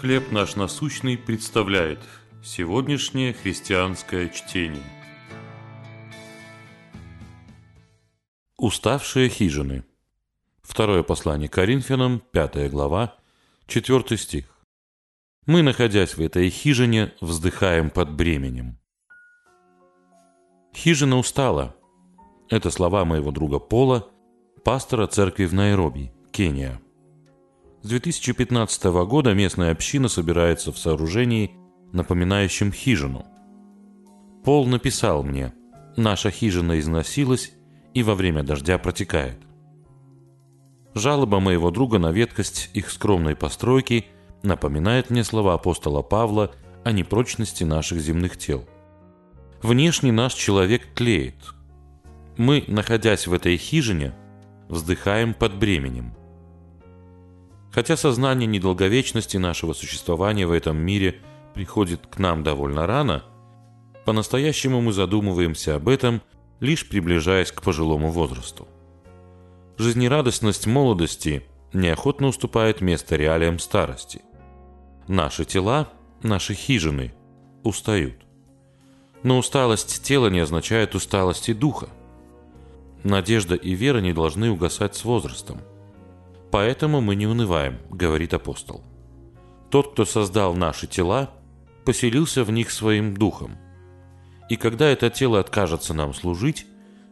«Хлеб наш насущный» представляет сегодняшнее христианское чтение. Уставшие хижины. Второе послание Коринфянам, пятая глава, четвертый стих. Мы, находясь в этой хижине, вздыхаем под бременем. Хижина устала. Это слова моего друга Пола, пастора церкви в Найроби, Кения. С 2015 года местная община собирается в сооружении, напоминающем хижину. Пол написал мне, наша хижина износилась и во время дождя протекает. Жалоба моего друга на веткость их скромной постройки напоминает мне слова апостола Павла о непрочности наших земных тел. Внешне наш человек тлеет. Мы, находясь в этой хижине, вздыхаем под бременем – Хотя сознание недолговечности нашего существования в этом мире приходит к нам довольно рано, по-настоящему мы задумываемся об этом, лишь приближаясь к пожилому возрасту. Жизнерадостность молодости неохотно уступает место реалиям старости. Наши тела, наши хижины устают. Но усталость тела не означает усталости духа. Надежда и вера не должны угасать с возрастом – Поэтому мы не унываем, говорит апостол. Тот, кто создал наши тела, поселился в них своим духом. И когда это тело откажется нам служить,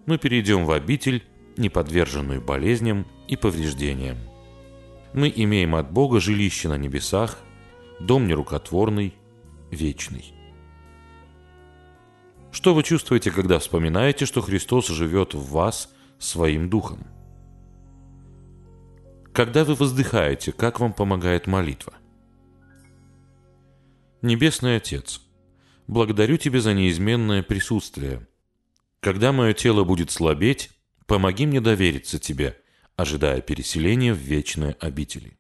мы перейдем в обитель, не подверженную болезням и повреждениям. Мы имеем от Бога жилище на небесах, дом нерукотворный, вечный. Что вы чувствуете, когда вспоминаете, что Христос живет в вас своим духом? Когда вы воздыхаете, как вам помогает молитва? Небесный Отец, благодарю Тебя за неизменное присутствие. Когда мое тело будет слабеть, помоги мне довериться Тебе, ожидая переселения в вечные обители.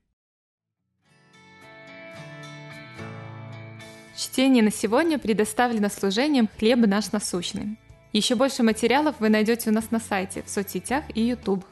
Чтение на сегодня предоставлено служением «Хлеб наш насущный». Еще больше материалов вы найдете у нас на сайте, в соцсетях и YouTube.